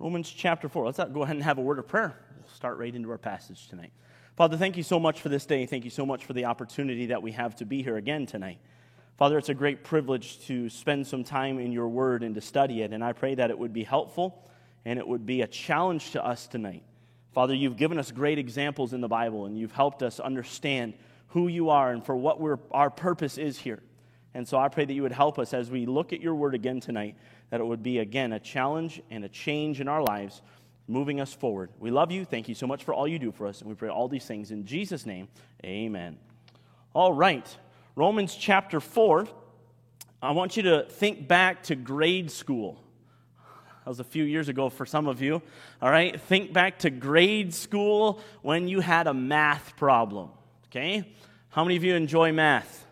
Romans chapter 4. Let's go ahead and have a word of prayer. We'll start right into our passage tonight. Father, thank you so much for this day. Thank you so much for the opportunity that we have to be here again tonight. Father, it's a great privilege to spend some time in your word and to study it, and I pray that it would be helpful and it would be a challenge to us tonight. Father, you've given us great examples in the Bible, and you've helped us understand who you are and for what our purpose is here. And so I pray that you would help us as we look at your word again tonight, that it would be, again, a challenge and a change in our lives, moving us forward. We love you. Thank you so much for all you do for us. And we pray all these things in Jesus' name. Amen. All right. Romans chapter 4. I want you to think back to grade school. That was a few years ago for some of you. All right. Think back to grade school when you had a math problem. Okay. How many of you enjoy math?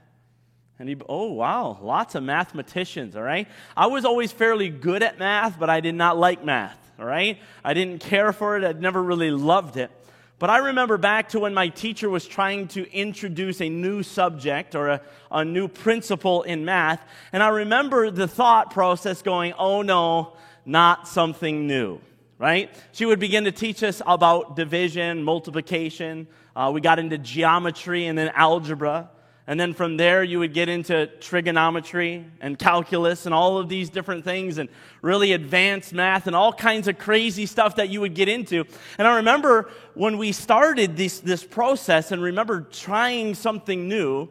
And he, oh, wow, lots of mathematicians, all right? I was always fairly good at math, but I did not like math, all right? I didn't care for it, I'd never really loved it. But I remember back to when my teacher was trying to introduce a new subject or a, a new principle in math, and I remember the thought process going, oh no, not something new, right? She would begin to teach us about division, multiplication. Uh, we got into geometry and then algebra. And then from there, you would get into trigonometry and calculus and all of these different things and really advanced math and all kinds of crazy stuff that you would get into. And I remember when we started this, this process and remember trying something new,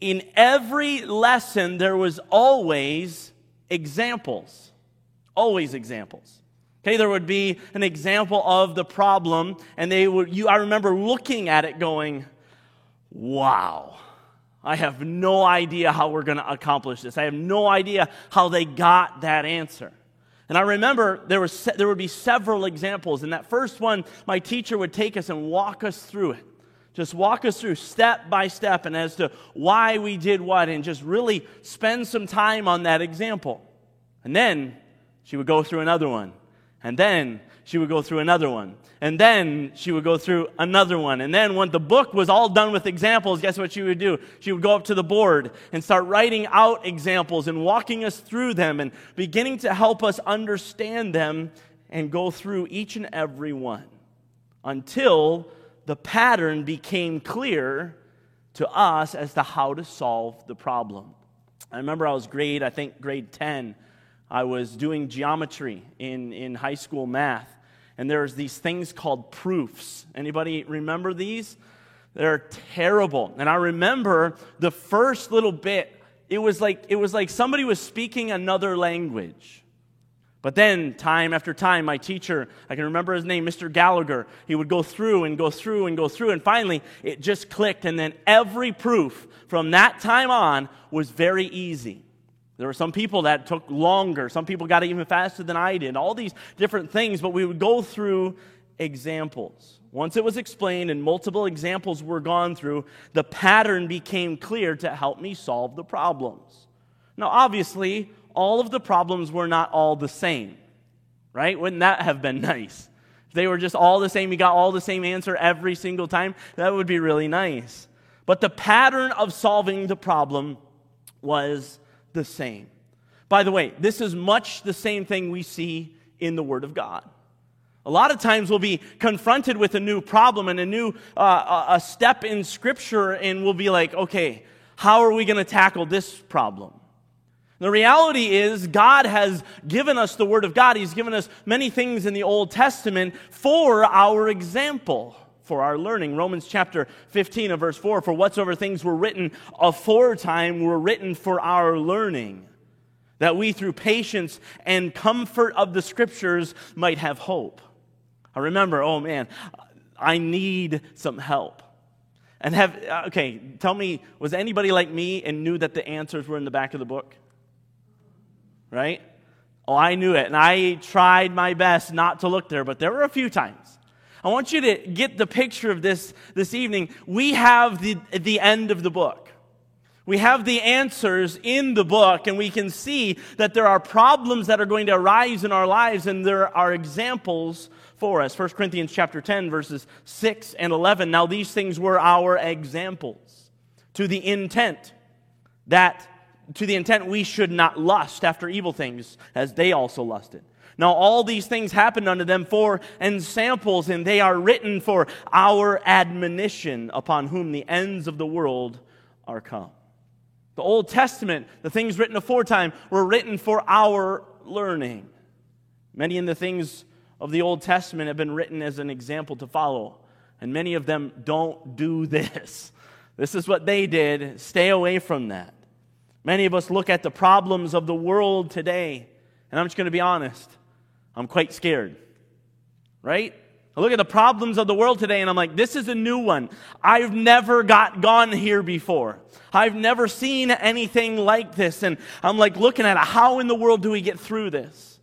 in every lesson, there was always examples. Always examples. Okay, there would be an example of the problem, and they would, you, I remember looking at it going, wow I have no idea how we're going to accomplish this. I have no idea how they got that answer. And I remember there, was, there would be several examples. And that first one, my teacher would take us and walk us through it. Just walk us through step by step and as to why we did what, and just really spend some time on that example. And then she would go through another one. And then she would go through another one. And then she would go through another one. And then when the book was all done with examples, guess what she would do? She would go up to the board and start writing out examples and walking us through them and beginning to help us understand them and go through each and every one until the pattern became clear to us as to how to solve the problem. I remember I was grade, I think grade 10. I was doing geometry in, in high school math and there's these things called proofs. Anybody remember these? They're terrible. And I remember the first little bit, it was like it was like somebody was speaking another language. But then, time after time, my teacher, I can remember his name, Mr. Gallagher, he would go through and go through and go through, and finally it just clicked. And then every proof from that time on was very easy. There were some people that took longer. Some people got it even faster than I did. All these different things, but we would go through examples. Once it was explained and multiple examples were gone through, the pattern became clear to help me solve the problems. Now, obviously, all of the problems were not all the same, right? Wouldn't that have been nice? If they were just all the same, you got all the same answer every single time, that would be really nice. But the pattern of solving the problem was the same. By the way, this is much the same thing we see in the Word of God. A lot of times we'll be confronted with a new problem and a new uh, a step in Scripture, and we'll be like, okay, how are we going to tackle this problem? The reality is, God has given us the Word of God. He's given us many things in the Old Testament for our example for our learning. Romans chapter 15 of verse 4 For whatsoever things were written aforetime were written for our learning, that we through patience and comfort of the scriptures might have hope. I remember, oh man, I need some help. And have, uh, okay, tell me, was anybody like me and knew that the answers were in the back of the book? Right? Oh, I knew it. And I tried my best not to look there, but there were a few times. I want you to get the picture of this this evening. We have the, the end of the book. We have the answers in the book, and we can see that there are problems that are going to arise in our lives, and there are examples for us. 1 Corinthians chapter 10, verses 6 and 11. Now, these things were our examples to the intent that, to the intent we should not lust after evil things as they also lusted. Now, all these things happened unto them for ensamples, and they are written for our admonition, upon whom the ends of the world are come. The Old Testament, the things written aforetime, were written for our learning. Many of the things of the Old Testament have been written as an example to follow, and many of them don't do this. This is what they did. Stay away from that. Many of us look at the problems of the world today, and I'm just going to be honest. I'm quite scared. Right? I look at the problems of the world today and I'm like, this is a new one. I've never got gone here before. I've never seen anything like this. And I'm like looking at it. How in the world do we get through this?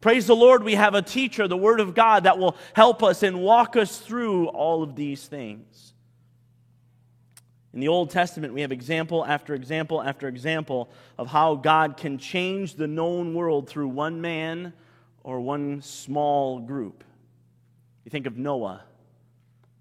Praise the Lord, we have a teacher, the Word of God, that will help us and walk us through all of these things. In the Old Testament, we have example after example after example of how God can change the known world through one man or one small group. You think of Noah.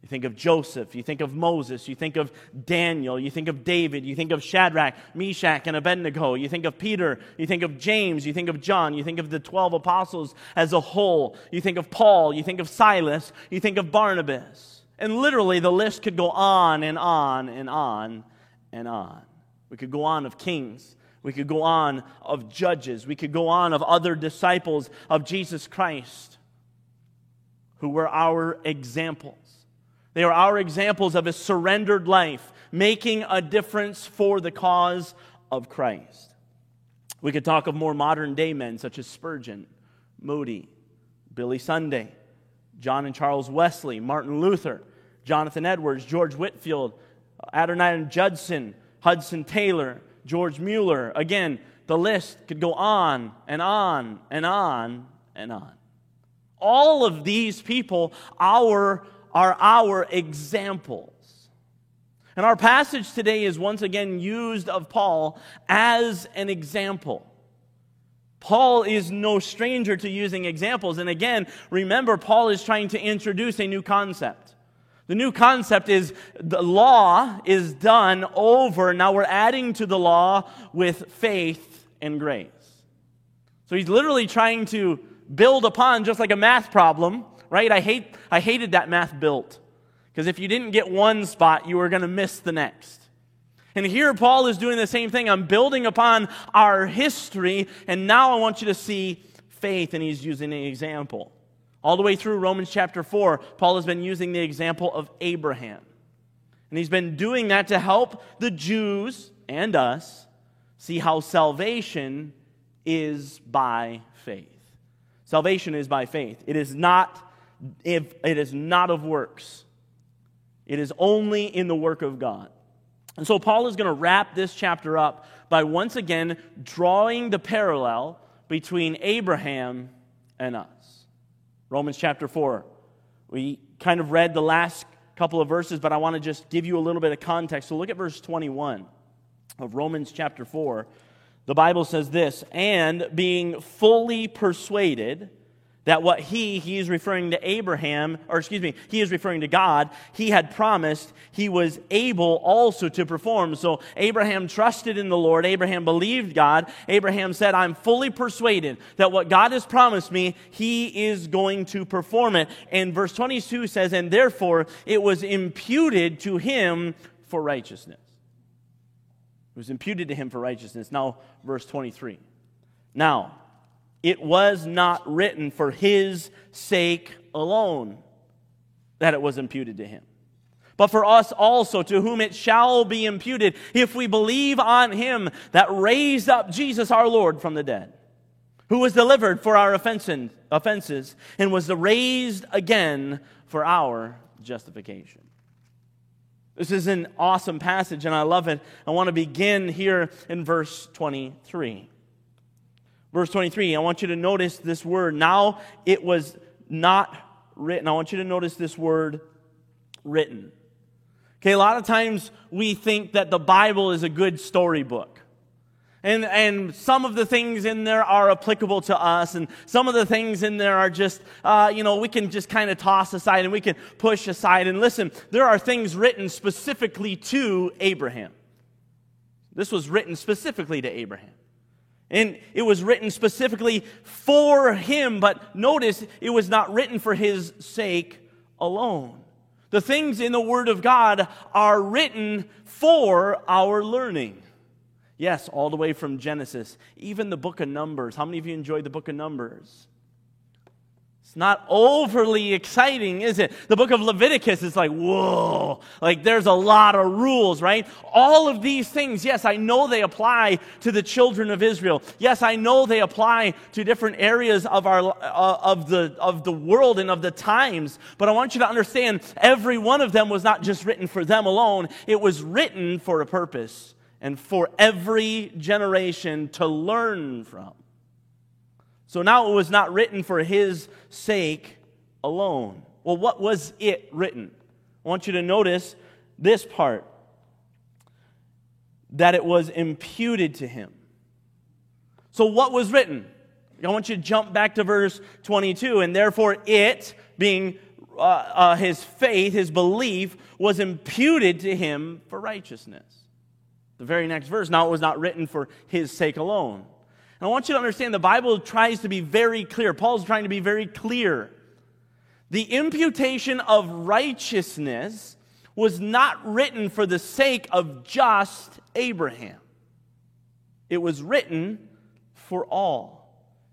You think of Joseph. You think of Moses. You think of Daniel. You think of David. You think of Shadrach, Meshach, and Abednego. You think of Peter. You think of James. You think of John. You think of the 12 apostles as a whole. You think of Paul. You think of Silas. You think of Barnabas. And literally, the list could go on and on and on and on. We could go on of kings. We could go on of judges. We could go on of other disciples of Jesus Christ who were our examples. They are our examples of a surrendered life, making a difference for the cause of Christ. We could talk of more modern day men such as Spurgeon, Moody, Billy Sunday, John and Charles Wesley, Martin Luther, Jonathan Edwards, George Whitefield, Adoniram Judson, Hudson Taylor, George Mueller. Again, the list could go on and on and on and on. All of these people our, are our examples. And our passage today is once again used of Paul as an example. Paul is no stranger to using examples. And again, remember, Paul is trying to introduce a new concept. The new concept is the law is done over. Now we're adding to the law with faith and grace. So he's literally trying to build upon just like a math problem, right? I hate I hated that math built. Because if you didn't get one spot, you were going to miss the next. And here Paul is doing the same thing. I'm building upon our history, and now I want you to see faith, and he's using an example. All the way through Romans chapter 4, Paul has been using the example of Abraham. And he's been doing that to help the Jews and us see how salvation is by faith. Salvation is by faith. It is not if it is not of works. It is only in the work of God. And so Paul is going to wrap this chapter up by once again drawing the parallel between Abraham and us. Romans chapter 4. We kind of read the last couple of verses, but I want to just give you a little bit of context. So look at verse 21 of Romans chapter 4. The Bible says this, and being fully persuaded that what he, he is referring to Abraham, or excuse me, he is referring to God, he had promised he was able also to perform. So Abraham trusted in the Lord. Abraham believed God. Abraham said, I'm fully persuaded that what God has promised me, he is going to perform it. And verse 22 says, and therefore it was imputed to him for righteousness. It was imputed to him for righteousness. Now, verse 23. Now, it was not written for his sake alone that it was imputed to him, but for us also, to whom it shall be imputed if we believe on him that raised up Jesus our Lord from the dead, who was delivered for our offenses and was raised again for our justification. This is an awesome passage, and I love it. I want to begin here in verse 23. Verse 23, I want you to notice this word. Now it was not written. I want you to notice this word written. Okay, a lot of times we think that the Bible is a good storybook. And, and some of the things in there are applicable to us, and some of the things in there are just, uh, you know, we can just kind of toss aside and we can push aside. And listen, there are things written specifically to Abraham. This was written specifically to Abraham. And it was written specifically for him, but notice it was not written for his sake alone. The things in the Word of God are written for our learning. Yes, all the way from Genesis, even the book of Numbers. How many of you enjoyed the book of Numbers? It's not overly exciting, is it? The book of Leviticus is like, whoa, like there's a lot of rules, right? All of these things, yes, I know they apply to the children of Israel. Yes, I know they apply to different areas of our uh, of the of the world and of the times, but I want you to understand every one of them was not just written for them alone. It was written for a purpose and for every generation to learn from. So now it was not written for his sake alone. Well, what was it written? I want you to notice this part that it was imputed to him. So, what was written? I want you to jump back to verse 22. And therefore, it, being uh, uh, his faith, his belief, was imputed to him for righteousness. The very next verse. Now, it was not written for his sake alone. I want you to understand the Bible tries to be very clear. Paul's trying to be very clear. The imputation of righteousness was not written for the sake of just Abraham, it was written for all.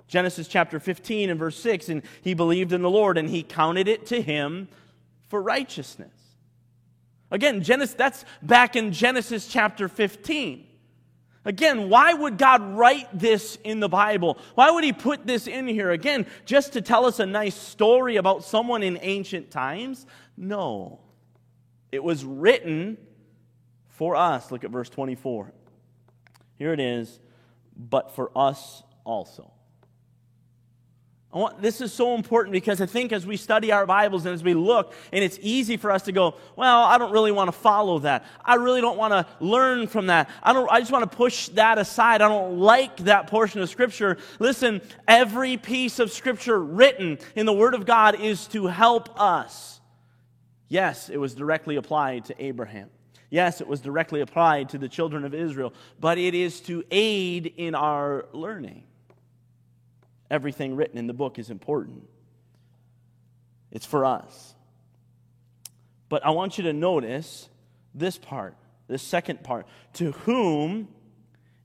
Genesis chapter 15 and verse 6 and he believed in the Lord and he counted it to him for righteousness. Again, Genesis that's back in Genesis chapter 15. Again, why would God write this in the Bible? Why would He put this in here? Again, just to tell us a nice story about someone in ancient times? No. It was written for us. Look at verse 24. Here it is, but for us also. Want, this is so important because I think as we study our Bibles and as we look, and it's easy for us to go, well, I don't really want to follow that. I really don't want to learn from that. I, don't, I just want to push that aside. I don't like that portion of Scripture. Listen, every piece of Scripture written in the Word of God is to help us. Yes, it was directly applied to Abraham. Yes, it was directly applied to the children of Israel, but it is to aid in our learning everything written in the book is important. It's for us. But I want you to notice this part, this second part. To whom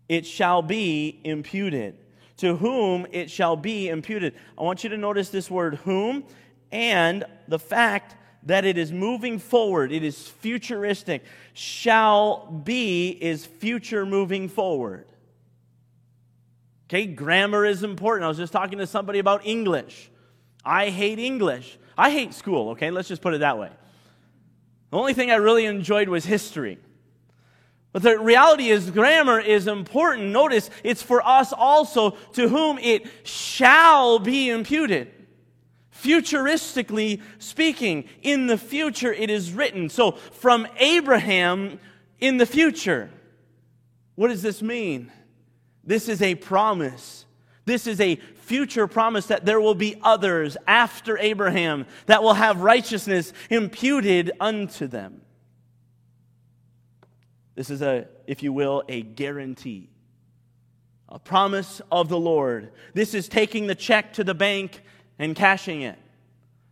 it shall be imputed. To whom it shall be imputed. I want you to notice this word whom and the fact that it is moving forward, it is futuristic. Shall be is future moving forward. Okay, grammar is important. I was just talking to somebody about English. I hate English. I hate school, okay? Let's just put it that way. The only thing I really enjoyed was history. But the reality is, grammar is important. Notice it's for us also to whom it shall be imputed. Futuristically speaking, in the future it is written. So, from Abraham in the future. What does this mean? This is a promise. This is a future promise that there will be others after Abraham that will have righteousness imputed unto them. This is a, if you will, a guarantee, a promise of the Lord. This is taking the check to the bank and cashing it.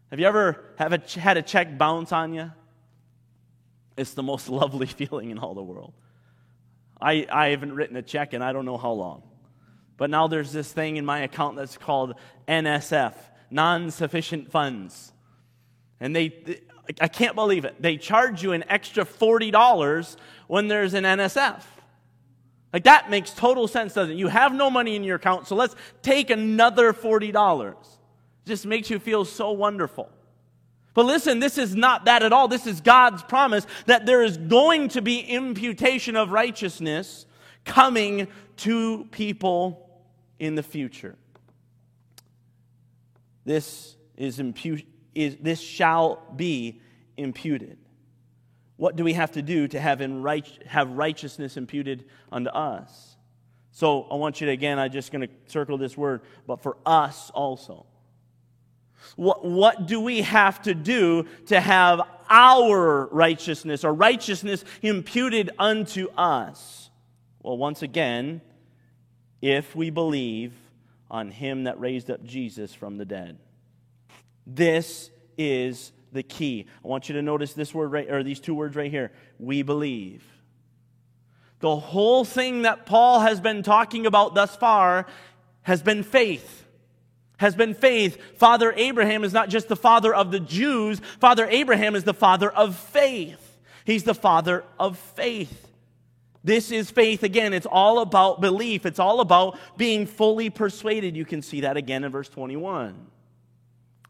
Have you ever have a, had a check bounce on you? It's the most lovely feeling in all the world. I, I haven't written a check and I don't know how long. But now there's this thing in my account that's called NSF, non sufficient funds. And they, I can't believe it. They charge you an extra $40 when there's an NSF. Like that makes total sense, doesn't it? You have no money in your account, so let's take another $40. It just makes you feel so wonderful. But listen, this is not that at all. This is God's promise that there is going to be imputation of righteousness coming to people in the future. This is impu- is this shall be imputed. What do we have to do to have, in right, have righteousness imputed unto us? So I want you to again, I'm just going to circle this word, but for us also. What, what do we have to do to have our righteousness or righteousness imputed unto us? Well, once again, if we believe on him that raised up Jesus from the dead. This is the key. I want you to notice this word right or these two words right here. We believe. The whole thing that Paul has been talking about thus far has been faith. Has been faith. Father Abraham is not just the father of the Jews, Father Abraham is the father of faith. He's the father of faith. This is faith again. It's all about belief. It's all about being fully persuaded. You can see that again in verse 21.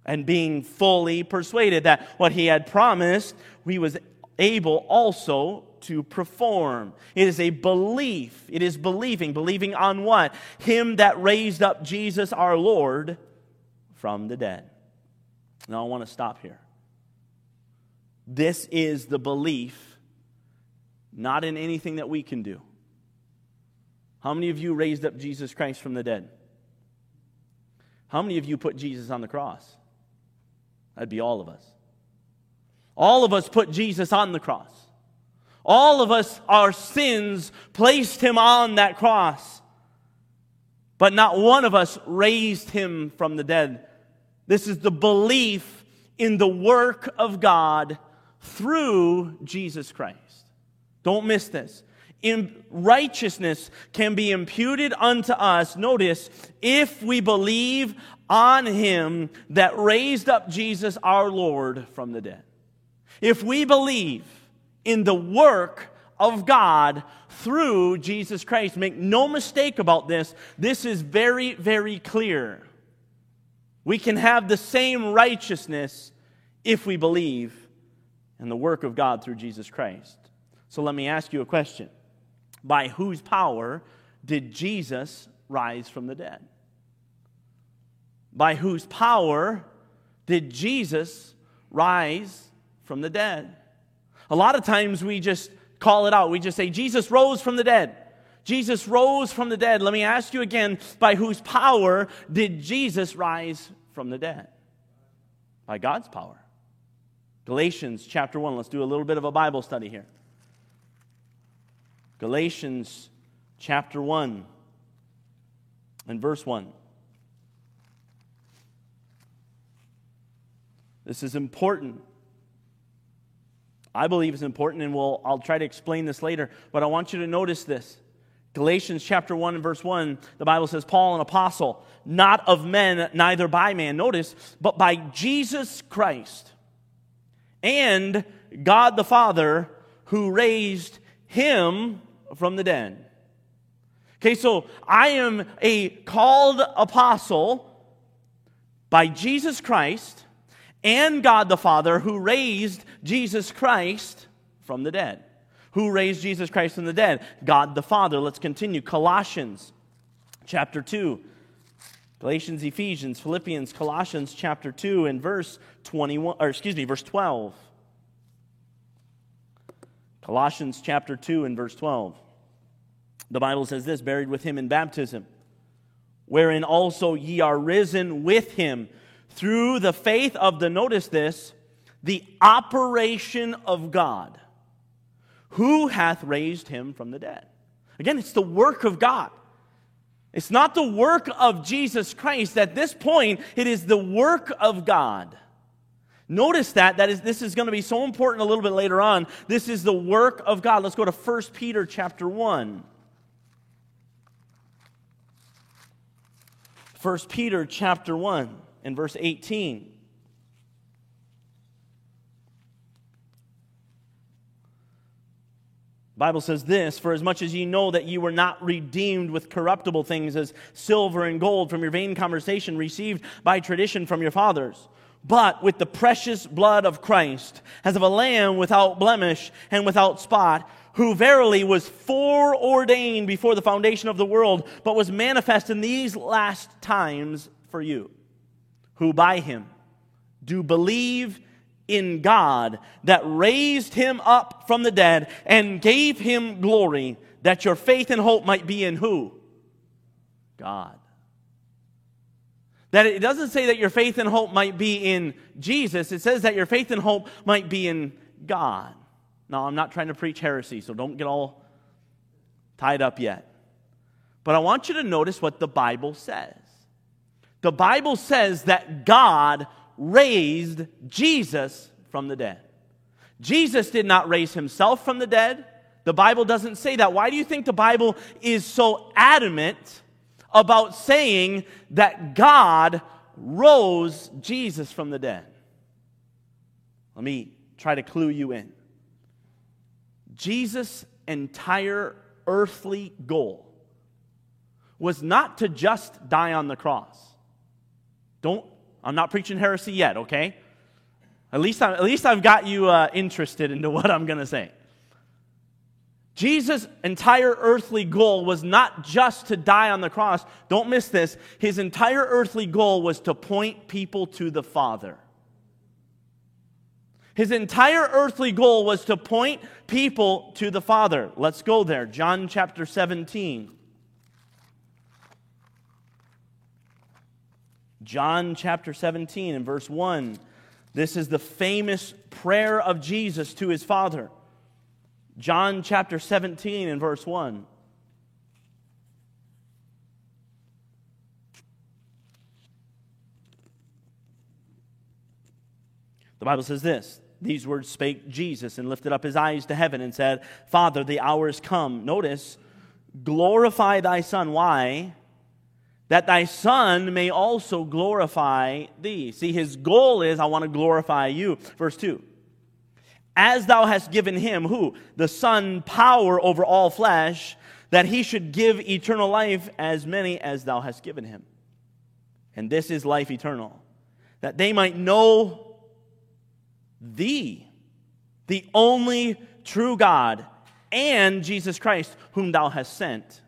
And being fully persuaded that what he had promised, he was able also to perform. It is a belief. It is believing. Believing on what? Him that raised up Jesus our Lord from the dead. Now I want to stop here. This is the belief, not in anything that we can do. How many of you raised up Jesus Christ from the dead? How many of you put Jesus on the cross? That'd be all of us. All of us put Jesus on the cross. All of us, our sins placed him on that cross. But not one of us raised him from the dead. This is the belief in the work of God through Jesus Christ. Don't miss this. In righteousness can be imputed unto us, notice, if we believe on him that raised up Jesus our Lord from the dead. If we believe in the work of God through Jesus Christ. Make no mistake about this. This is very, very clear. We can have the same righteousness if we believe in the work of God through Jesus Christ. So let me ask you a question By whose power did Jesus rise from the dead? By whose power did Jesus rise from the dead? A lot of times we just call it out. We just say, Jesus rose from the dead. Jesus rose from the dead. Let me ask you again by whose power did Jesus rise from the dead? By God's power. Galatians chapter 1. Let's do a little bit of a Bible study here. Galatians chapter 1 and verse 1. This is important. I believe is important, and we'll, I'll try to explain this later, but I want you to notice this. Galatians chapter 1 and verse 1, the Bible says, Paul, an apostle, not of men, neither by man, notice, but by Jesus Christ and God the Father who raised him from the dead. Okay, so I am a called apostle by Jesus Christ and God the Father who raised Jesus Christ from the dead. Who raised Jesus Christ from the dead? God the Father. Let's continue. Colossians chapter 2. Galatians, Ephesians, Philippians, Colossians chapter 2 and verse 21 or excuse me, verse 12. Colossians chapter 2 and verse 12. The Bible says this, buried with him in baptism, wherein also ye are risen with him through the faith of the, notice this, the operation of God, who hath raised him from the dead. Again, it's the work of God. It's not the work of Jesus Christ. At this point, it is the work of God. Notice that, that is, this is going to be so important a little bit later on. This is the work of God. Let's go to 1 Peter chapter 1. 1 Peter chapter 1 and verse 18. Bible says this, for as much as ye know that ye were not redeemed with corruptible things as silver and gold from your vain conversation received by tradition from your fathers, but with the precious blood of Christ, as of a lamb without blemish and without spot, who verily was foreordained before the foundation of the world, but was manifest in these last times for you who by him do believe in God that raised him up from the dead and gave him glory, that your faith and hope might be in who? God. That it doesn't say that your faith and hope might be in Jesus, it says that your faith and hope might be in God. Now, I'm not trying to preach heresy, so don't get all tied up yet. But I want you to notice what the Bible says. The Bible says that God raised Jesus from the dead. Jesus did not raise himself from the dead. The Bible doesn't say that. Why do you think the Bible is so adamant about saying that God rose Jesus from the dead? Let me try to clue you in. Jesus' entire earthly goal was not to just die on the cross. Don't, I'm not preaching heresy yet, okay? At least, I, at least I've got you uh, interested into what I'm going to say. Jesus' entire earthly goal was not just to die on the cross. Don't miss this. His entire earthly goal was to point people to the Father. His entire earthly goal was to point people to the Father. Let's go there. John chapter 17. John chapter 17 and verse 1. This is the famous prayer of Jesus to his Father. John chapter 17 and verse 1. The Bible says this These words spake Jesus and lifted up his eyes to heaven and said, Father, the hour is come. Notice, glorify thy Son. Why? That thy Son may also glorify thee. See, his goal is, I want to glorify you. Verse 2 as thou hast given him, who? The Son, power over all flesh, that he should give eternal life as many as thou hast given him. And this is life eternal, that they might know thee, the only true God, and Jesus Christ, whom thou hast sent.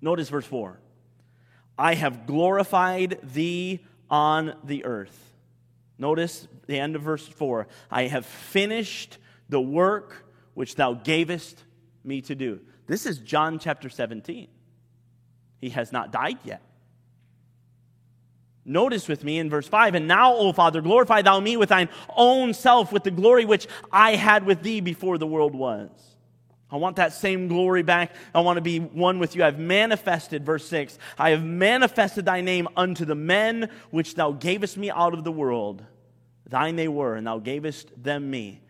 Notice verse 4 I have glorified thee on the earth. Notice the end of verse 4 I have finished the work which thou gavest me to do. This is John chapter 17. He has not died yet. Notice with me in verse 5 And now, O Father, glorify thou me with thine own self, with the glory which I had with thee before the world was. I want that same glory back. I want to be one with you. I've manifested, verse 6, I have manifested thy name unto the men which thou gavest me out of the world. Thine they were, and thou gavest them me,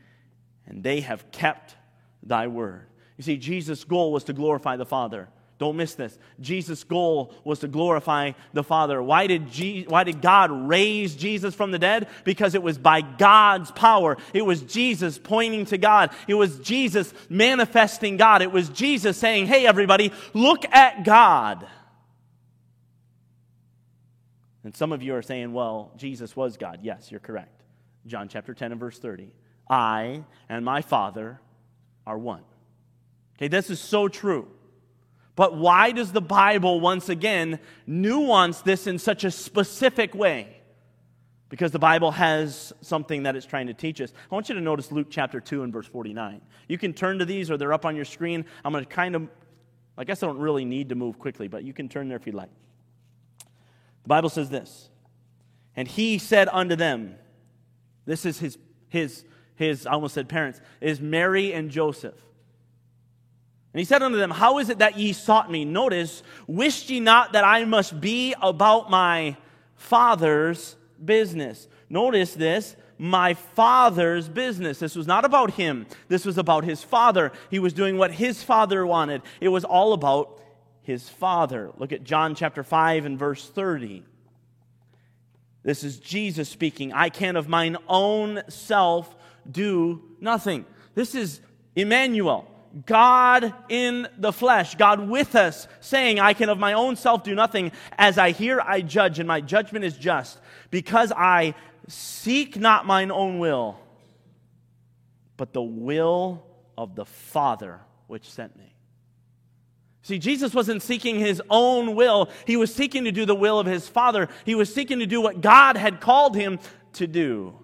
and they have kept thy word. You see, Jesus' goal was to glorify the Father. Don't miss this. Jesus' goal was to glorify the Father. Why did, Je- why did God raise Jesus from the dead? Because it was by God's power. It was Jesus pointing to God. It was Jesus manifesting God. It was Jesus saying, Hey, everybody, look at God. And some of you are saying, Well, Jesus was God. Yes, you're correct. John chapter 10 and verse 30. I and my Father are one. Okay, this is so true. But why does the Bible once again nuance this in such a specific way? Because the Bible has something that it's trying to teach us. I want you to notice Luke chapter 2 and verse 49. You can turn to these or they're up on your screen. I'm going to kind of, I guess I don't really need to move quickly, but you can turn there if you'd like. The Bible says this And he said unto them, This is his, his, his I almost said parents, is Mary and Joseph. And he said unto them, How is it that ye sought me? Notice, wished ye not that I must be about my father's business? Notice this, my father's business. This was not about him. This was about his father. He was doing what his father wanted. It was all about his father. Look at John chapter 5 and verse 30. This is Jesus speaking. I can of mine own self do nothing. This is Emmanuel. God in the flesh, God with us, saying, I can of my own self do nothing. As I hear, I judge, and my judgment is just, because I seek not mine own will, but the will of the Father which sent me. See, Jesus wasn't seeking his own will. He was seeking to do the will of his Father. He was seeking to do what God had called him to do.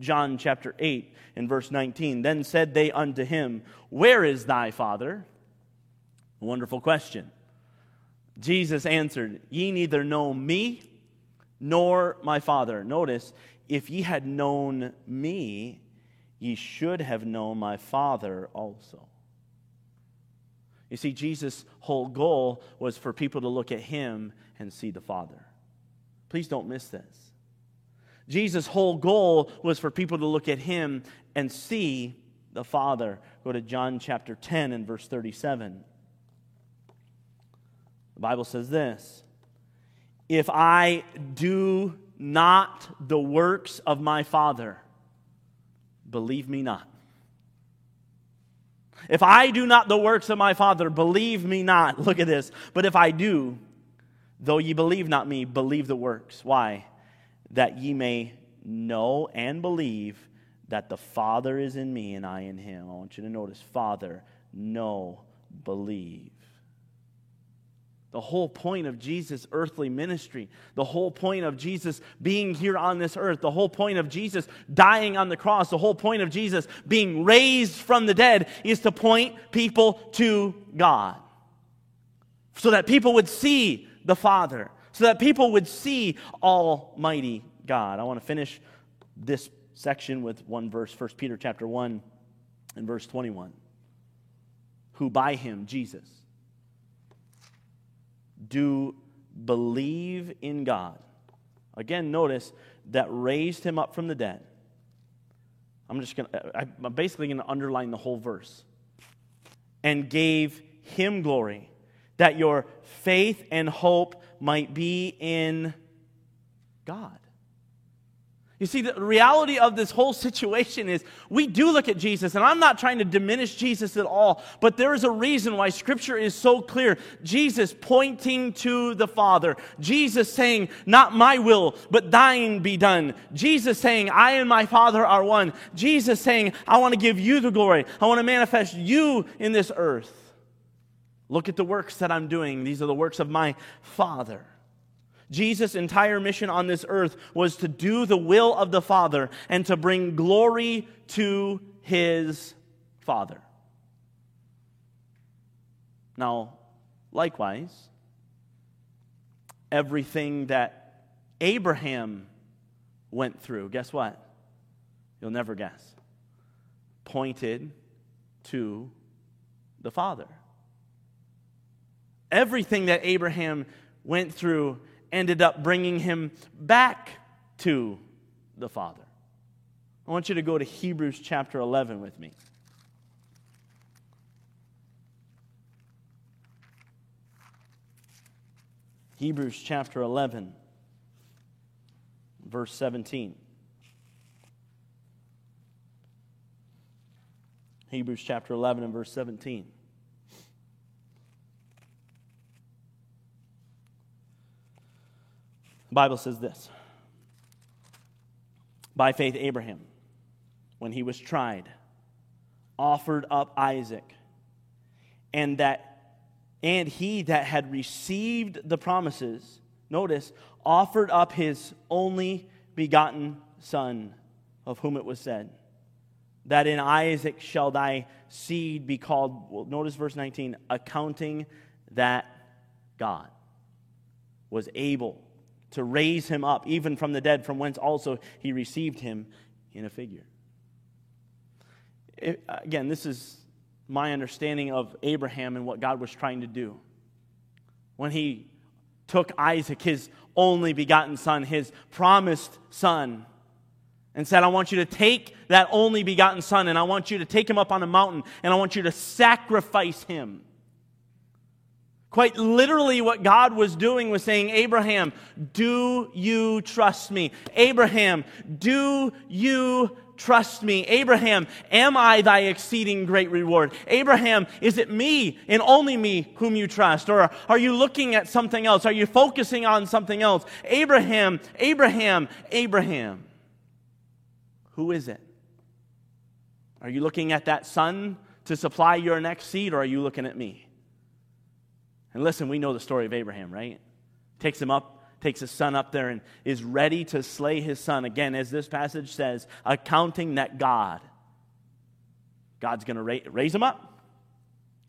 John chapter 8 and verse 19. Then said they unto him, Where is thy Father? Wonderful question. Jesus answered, Ye neither know me nor my Father. Notice, if ye had known me, ye should have known my Father also. You see, Jesus' whole goal was for people to look at him and see the Father. Please don't miss this. Jesus' whole goal was for people to look at him and see the Father. Go to John chapter 10 and verse 37. The Bible says this If I do not the works of my Father, believe me not. If I do not the works of my Father, believe me not. Look at this. But if I do, though ye believe not me, believe the works. Why? That ye may know and believe that the Father is in me and I in him. I want you to notice Father, know, believe. The whole point of Jesus' earthly ministry, the whole point of Jesus being here on this earth, the whole point of Jesus dying on the cross, the whole point of Jesus being raised from the dead is to point people to God. So that people would see the Father, so that people would see Almighty God. I want to finish this section with one verse, 1 Peter chapter 1 and verse 21. Who by him, Jesus, do believe in God. Again, notice that raised him up from the dead. I'm just going to, I'm basically going to underline the whole verse. And gave him glory, that your faith and hope might be in God. You see, the reality of this whole situation is we do look at Jesus, and I'm not trying to diminish Jesus at all, but there is a reason why Scripture is so clear. Jesus pointing to the Father, Jesus saying, Not my will, but thine be done. Jesus saying, I and my Father are one. Jesus saying, I want to give you the glory, I want to manifest you in this earth. Look at the works that I'm doing, these are the works of my Father. Jesus' entire mission on this earth was to do the will of the Father and to bring glory to his Father. Now, likewise, everything that Abraham went through, guess what? You'll never guess. Pointed to the Father. Everything that Abraham went through ended up bringing him back to the Father. I want you to go to Hebrews chapter 11 with me. Hebrews chapter 11, verse 17. Hebrews chapter 11 and verse 17. The Bible says this By faith, Abraham, when he was tried, offered up Isaac, and that and he that had received the promises, notice, offered up his only begotten son, of whom it was said, that in Isaac shall thy seed be called. Well, notice verse 19, accounting that God was able to raise him up, even from the dead, from whence also he received him in a figure. It, again, this is my understanding of Abraham and what God was trying to do. When he took Isaac, his only begotten son, his promised son, and said, I want you to take that only begotten son and I want you to take him up on a mountain and I want you to sacrifice him. Quite literally, what God was doing was saying, Abraham, do you trust me? Abraham, do you trust me? Abraham, am I thy exceeding great reward? Abraham, is it me and only me whom you trust? Or are you looking at something else? Are you focusing on something else? Abraham, Abraham, Abraham. Who is it? Are you looking at that son to supply your next seed, or are you looking at me? And listen, we know the story of Abraham, right? Takes him up, takes his son up there, and is ready to slay his son. Again, as this passage says, accounting that God, God's going to ra- raise him up.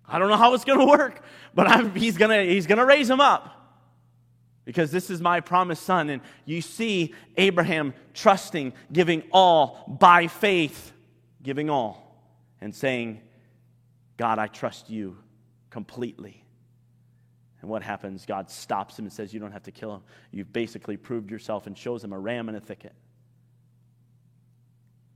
I don't know how it's going to work, but I'm, he's going he's to raise him up because this is my promised son. And you see Abraham trusting, giving all by faith, giving all, and saying, God, I trust you completely. And what happens? God stops him and says, You don't have to kill him. You've basically proved yourself and shows him a ram in a thicket.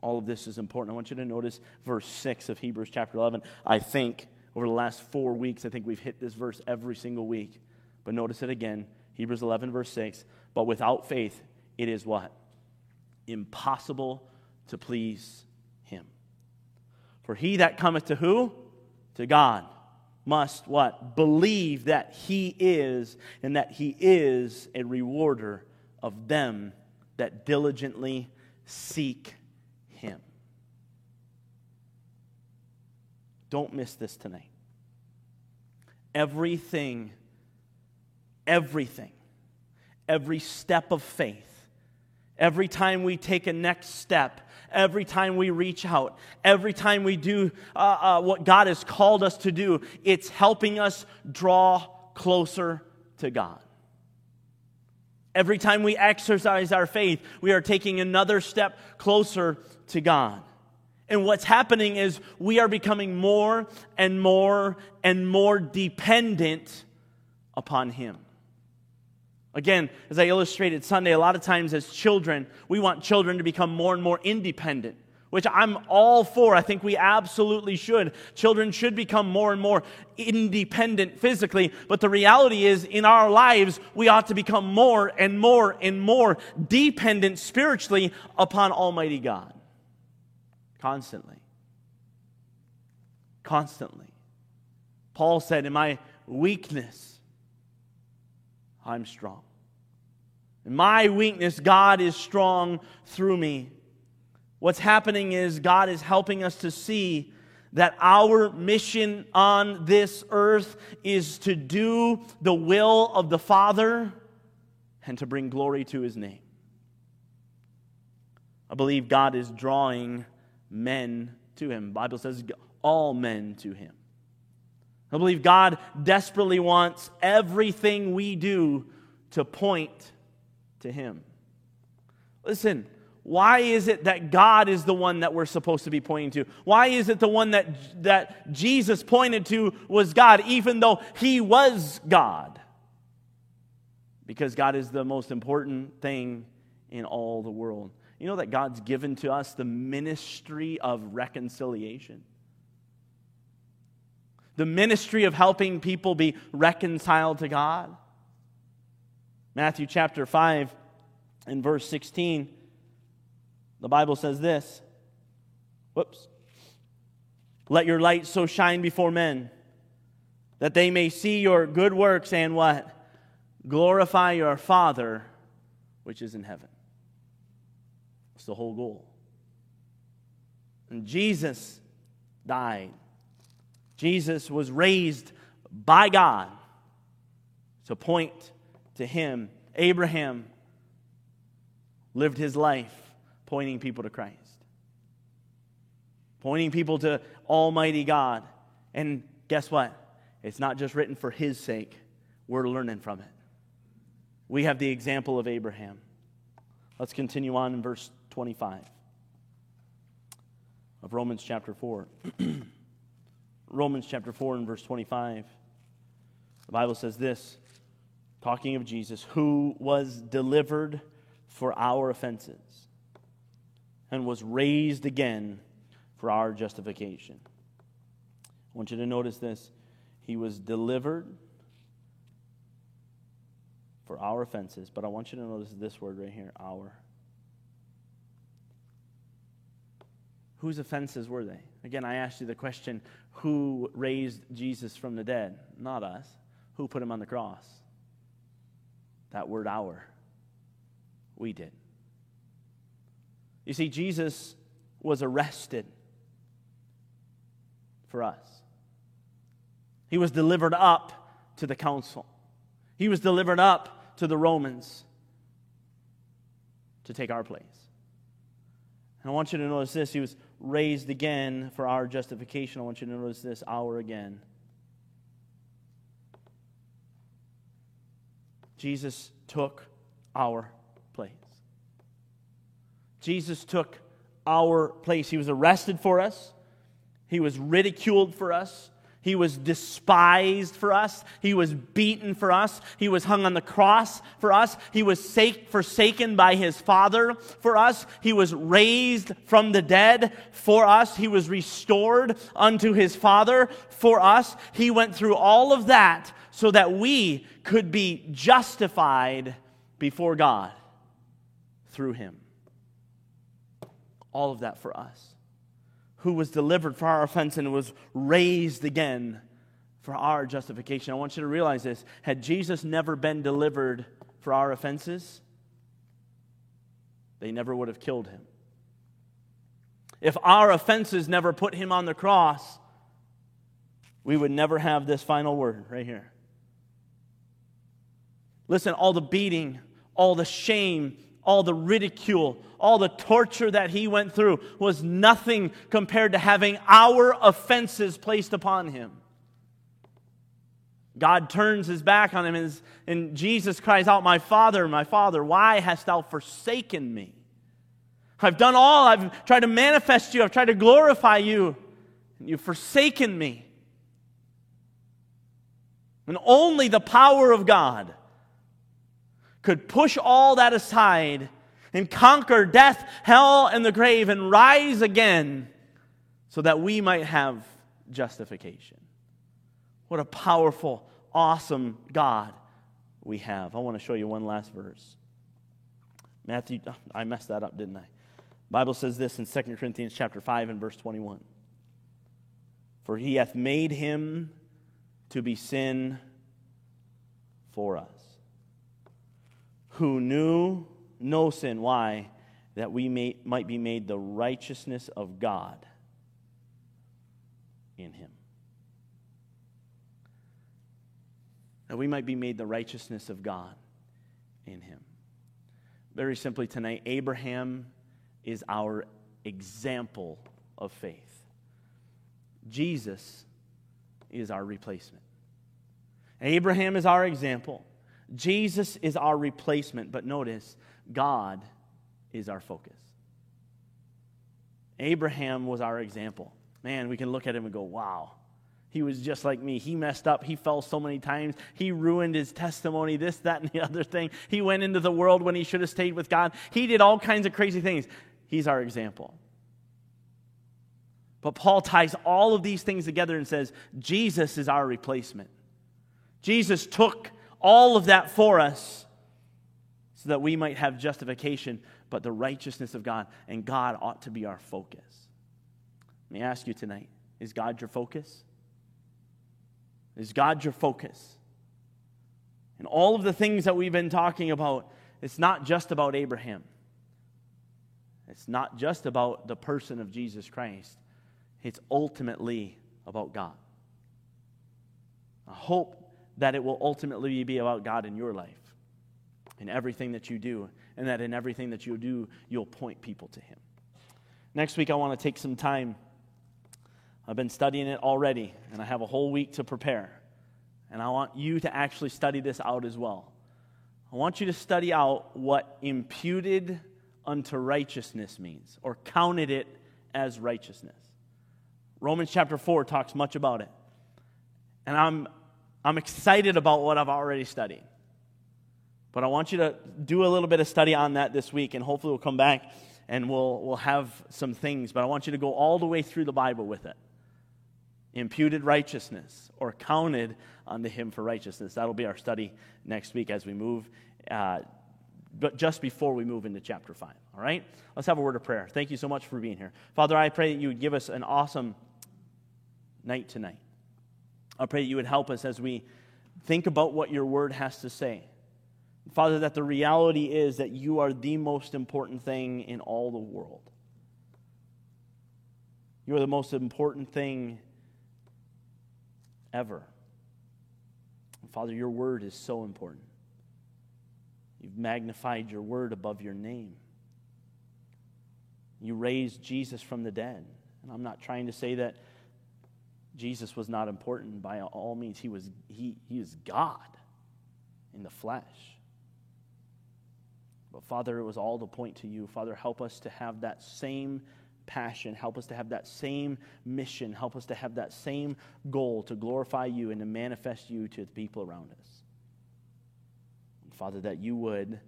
All of this is important. I want you to notice verse 6 of Hebrews chapter 11. I think over the last four weeks, I think we've hit this verse every single week. But notice it again Hebrews 11, verse 6. But without faith, it is what? Impossible to please him. For he that cometh to who? To God must what? Believe that he is and that he is a rewarder of them that diligently seek him. Don't miss this tonight. Everything, everything, every step of faith, every time we take a next step, every time we reach out, every time we do uh, uh, what God has called us to do, it's helping us draw closer to God. Every time we exercise our faith, we are taking another step closer to God. And what's happening is we are becoming more and more and more dependent upon Him. Again, as I illustrated Sunday, a lot of times as children, we want children to become more and more independent, which I'm all for. I think we absolutely should. Children should become more and more independent physically, but the reality is in our lives, we ought to become more and more and more dependent spiritually upon Almighty God. Constantly. Constantly. Paul said, In my weakness, I'm strong. In my weakness, God is strong through me. What's happening is God is helping us to see that our mission on this earth is to do the will of the Father and to bring glory to his name. I believe God is drawing men to him. The Bible says all men to him. I believe God desperately wants everything we do to point to him. Listen, why is it that God is the one that we're supposed to be pointing to? Why is it the one that, that Jesus pointed to was God, even though he was God? Because God is the most important thing in all the world. You know that God's given to us the ministry of reconciliation? The ministry of helping people be reconciled to God. Matthew chapter 5 and verse 16, the Bible says this. Whoops. Let your light so shine before men that they may see your good works and what? Glorify your Father which is in heaven. That's the whole goal. And Jesus died. Jesus was raised by God to point to him. Abraham lived his life pointing people to Christ, pointing people to Almighty God. And guess what? It's not just written for his sake, we're learning from it. We have the example of Abraham. Let's continue on in verse 25 of Romans chapter 4. Romans chapter 4 and verse 25. The Bible says this, talking of Jesus, who was delivered for our offenses and was raised again for our justification. I want you to notice this. He was delivered for our offenses, but I want you to notice this word right here, our. Whose offenses were they? Again, I asked you the question who raised Jesus from the dead? Not us. Who put him on the cross? That word, our. We did. You see, Jesus was arrested for us, he was delivered up to the council, he was delivered up to the Romans to take our place. And I want you to notice this. He was raised again for our justification. I want you to notice this our again. Jesus took our place. Jesus took our place. He was arrested for us, He was ridiculed for us, He was despised for us. He was beaten for us. He was hung on the cross for us. He was forsaken by his Father for us. He was raised from the dead for us. He was restored unto his Father for us. He went through all of that so that we could be justified before God through him. All of that for us who was delivered for our offense and was raised again for our justification. I want you to realize this. Had Jesus never been delivered for our offenses, they never would have killed him. If our offenses never put him on the cross, we would never have this final word right here. Listen, all the beating, all the shame, all the ridicule, all the torture that he went through was nothing compared to having our offenses placed upon him. God turns his back on him, and, and Jesus cries out, My Father, my Father, why hast thou forsaken me? I've done all, I've tried to manifest you, I've tried to glorify you, and you've forsaken me. And only the power of God could push all that aside and conquer death, hell, and the grave and rise again so that we might have justification. What a powerful, awesome God we have. I want to show you one last verse. Matthew, I messed that up, didn't I? Bible says this in 2 Corinthians chapter 5 and verse 21. For he hath made him to be sin for us who knew no sin. Why? That we may, might be made the righteousness of God in him. That we might be made the righteousness of God in him. Very simply tonight, Abraham is our example of faith. Jesus is our replacement. Abraham is our example. Jesus is our replacement, but notice, God is our focus. Abraham was our example. Man, we can look at him and go, wow, he was just like me. He messed up. He fell so many times. He ruined his testimony, this, that, and the other thing. He went into the world when he should have stayed with God. He did all kinds of crazy things. He's our example. But Paul ties all of these things together and says, Jesus is our replacement. Jesus took all of that for us so that we might have justification, but the righteousness of God. And God ought to be our focus. Let me ask you tonight is God your focus? Is God your focus? And all of the things that we've been talking about, it's not just about Abraham. It's not just about the person of Jesus Christ. It's ultimately about God. I hope that it will ultimately be about God in your life, in everything that you do, and that in everything that you do, you'll point people to Him. Next week, I want to take some time. I've been studying it already, and I have a whole week to prepare. And I want you to actually study this out as well. I want you to study out what imputed unto righteousness means, or counted it as righteousness. Romans chapter 4 talks much about it. And I'm I'm excited about what I've already studied. But I want you to do a little bit of study on that this week, and hopefully we'll come back and we'll, we'll have some things. But I want you to go all the way through the Bible with it. Imputed righteousness or counted unto him for righteousness. That'll be our study next week as we move, uh, but just before we move into chapter 5. All right? Let's have a word of prayer. Thank you so much for being here. Father, I pray that you would give us an awesome night tonight. I pray that you would help us as we think about what your word has to say. Father, that the reality is that you are the most important thing in all the world. You are the most important thing ever. Father, your word is so important. You've magnified your word above your name. You raised Jesus from the dead. And I'm not trying to say that Jesus was not important by all means. He was, he, he is God in the flesh. But Father, it was all to point to you. Father, help us to have that same passion. Help us to have that same mission. Help us to have that same goal to glorify you and to manifest you to the people around us. Father, that you would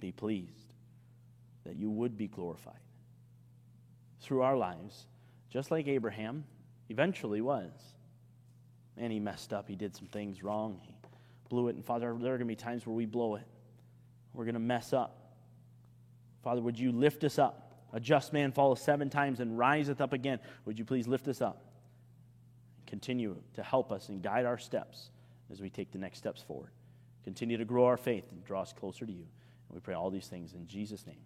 be pleased, that you would be glorified through our lives, just like Abraham eventually was. And he messed up. He did some things wrong. He blew it. And Father, there are going to be times where we blow it. We're going to mess up. Father, would you lift us up? A just man falleth seven times and riseth up again. Would you please lift us up? Continue to help us and guide our steps as we take the next steps forward. Continue to grow our faith and draw us closer to you. And we pray all these things in Jesus' name.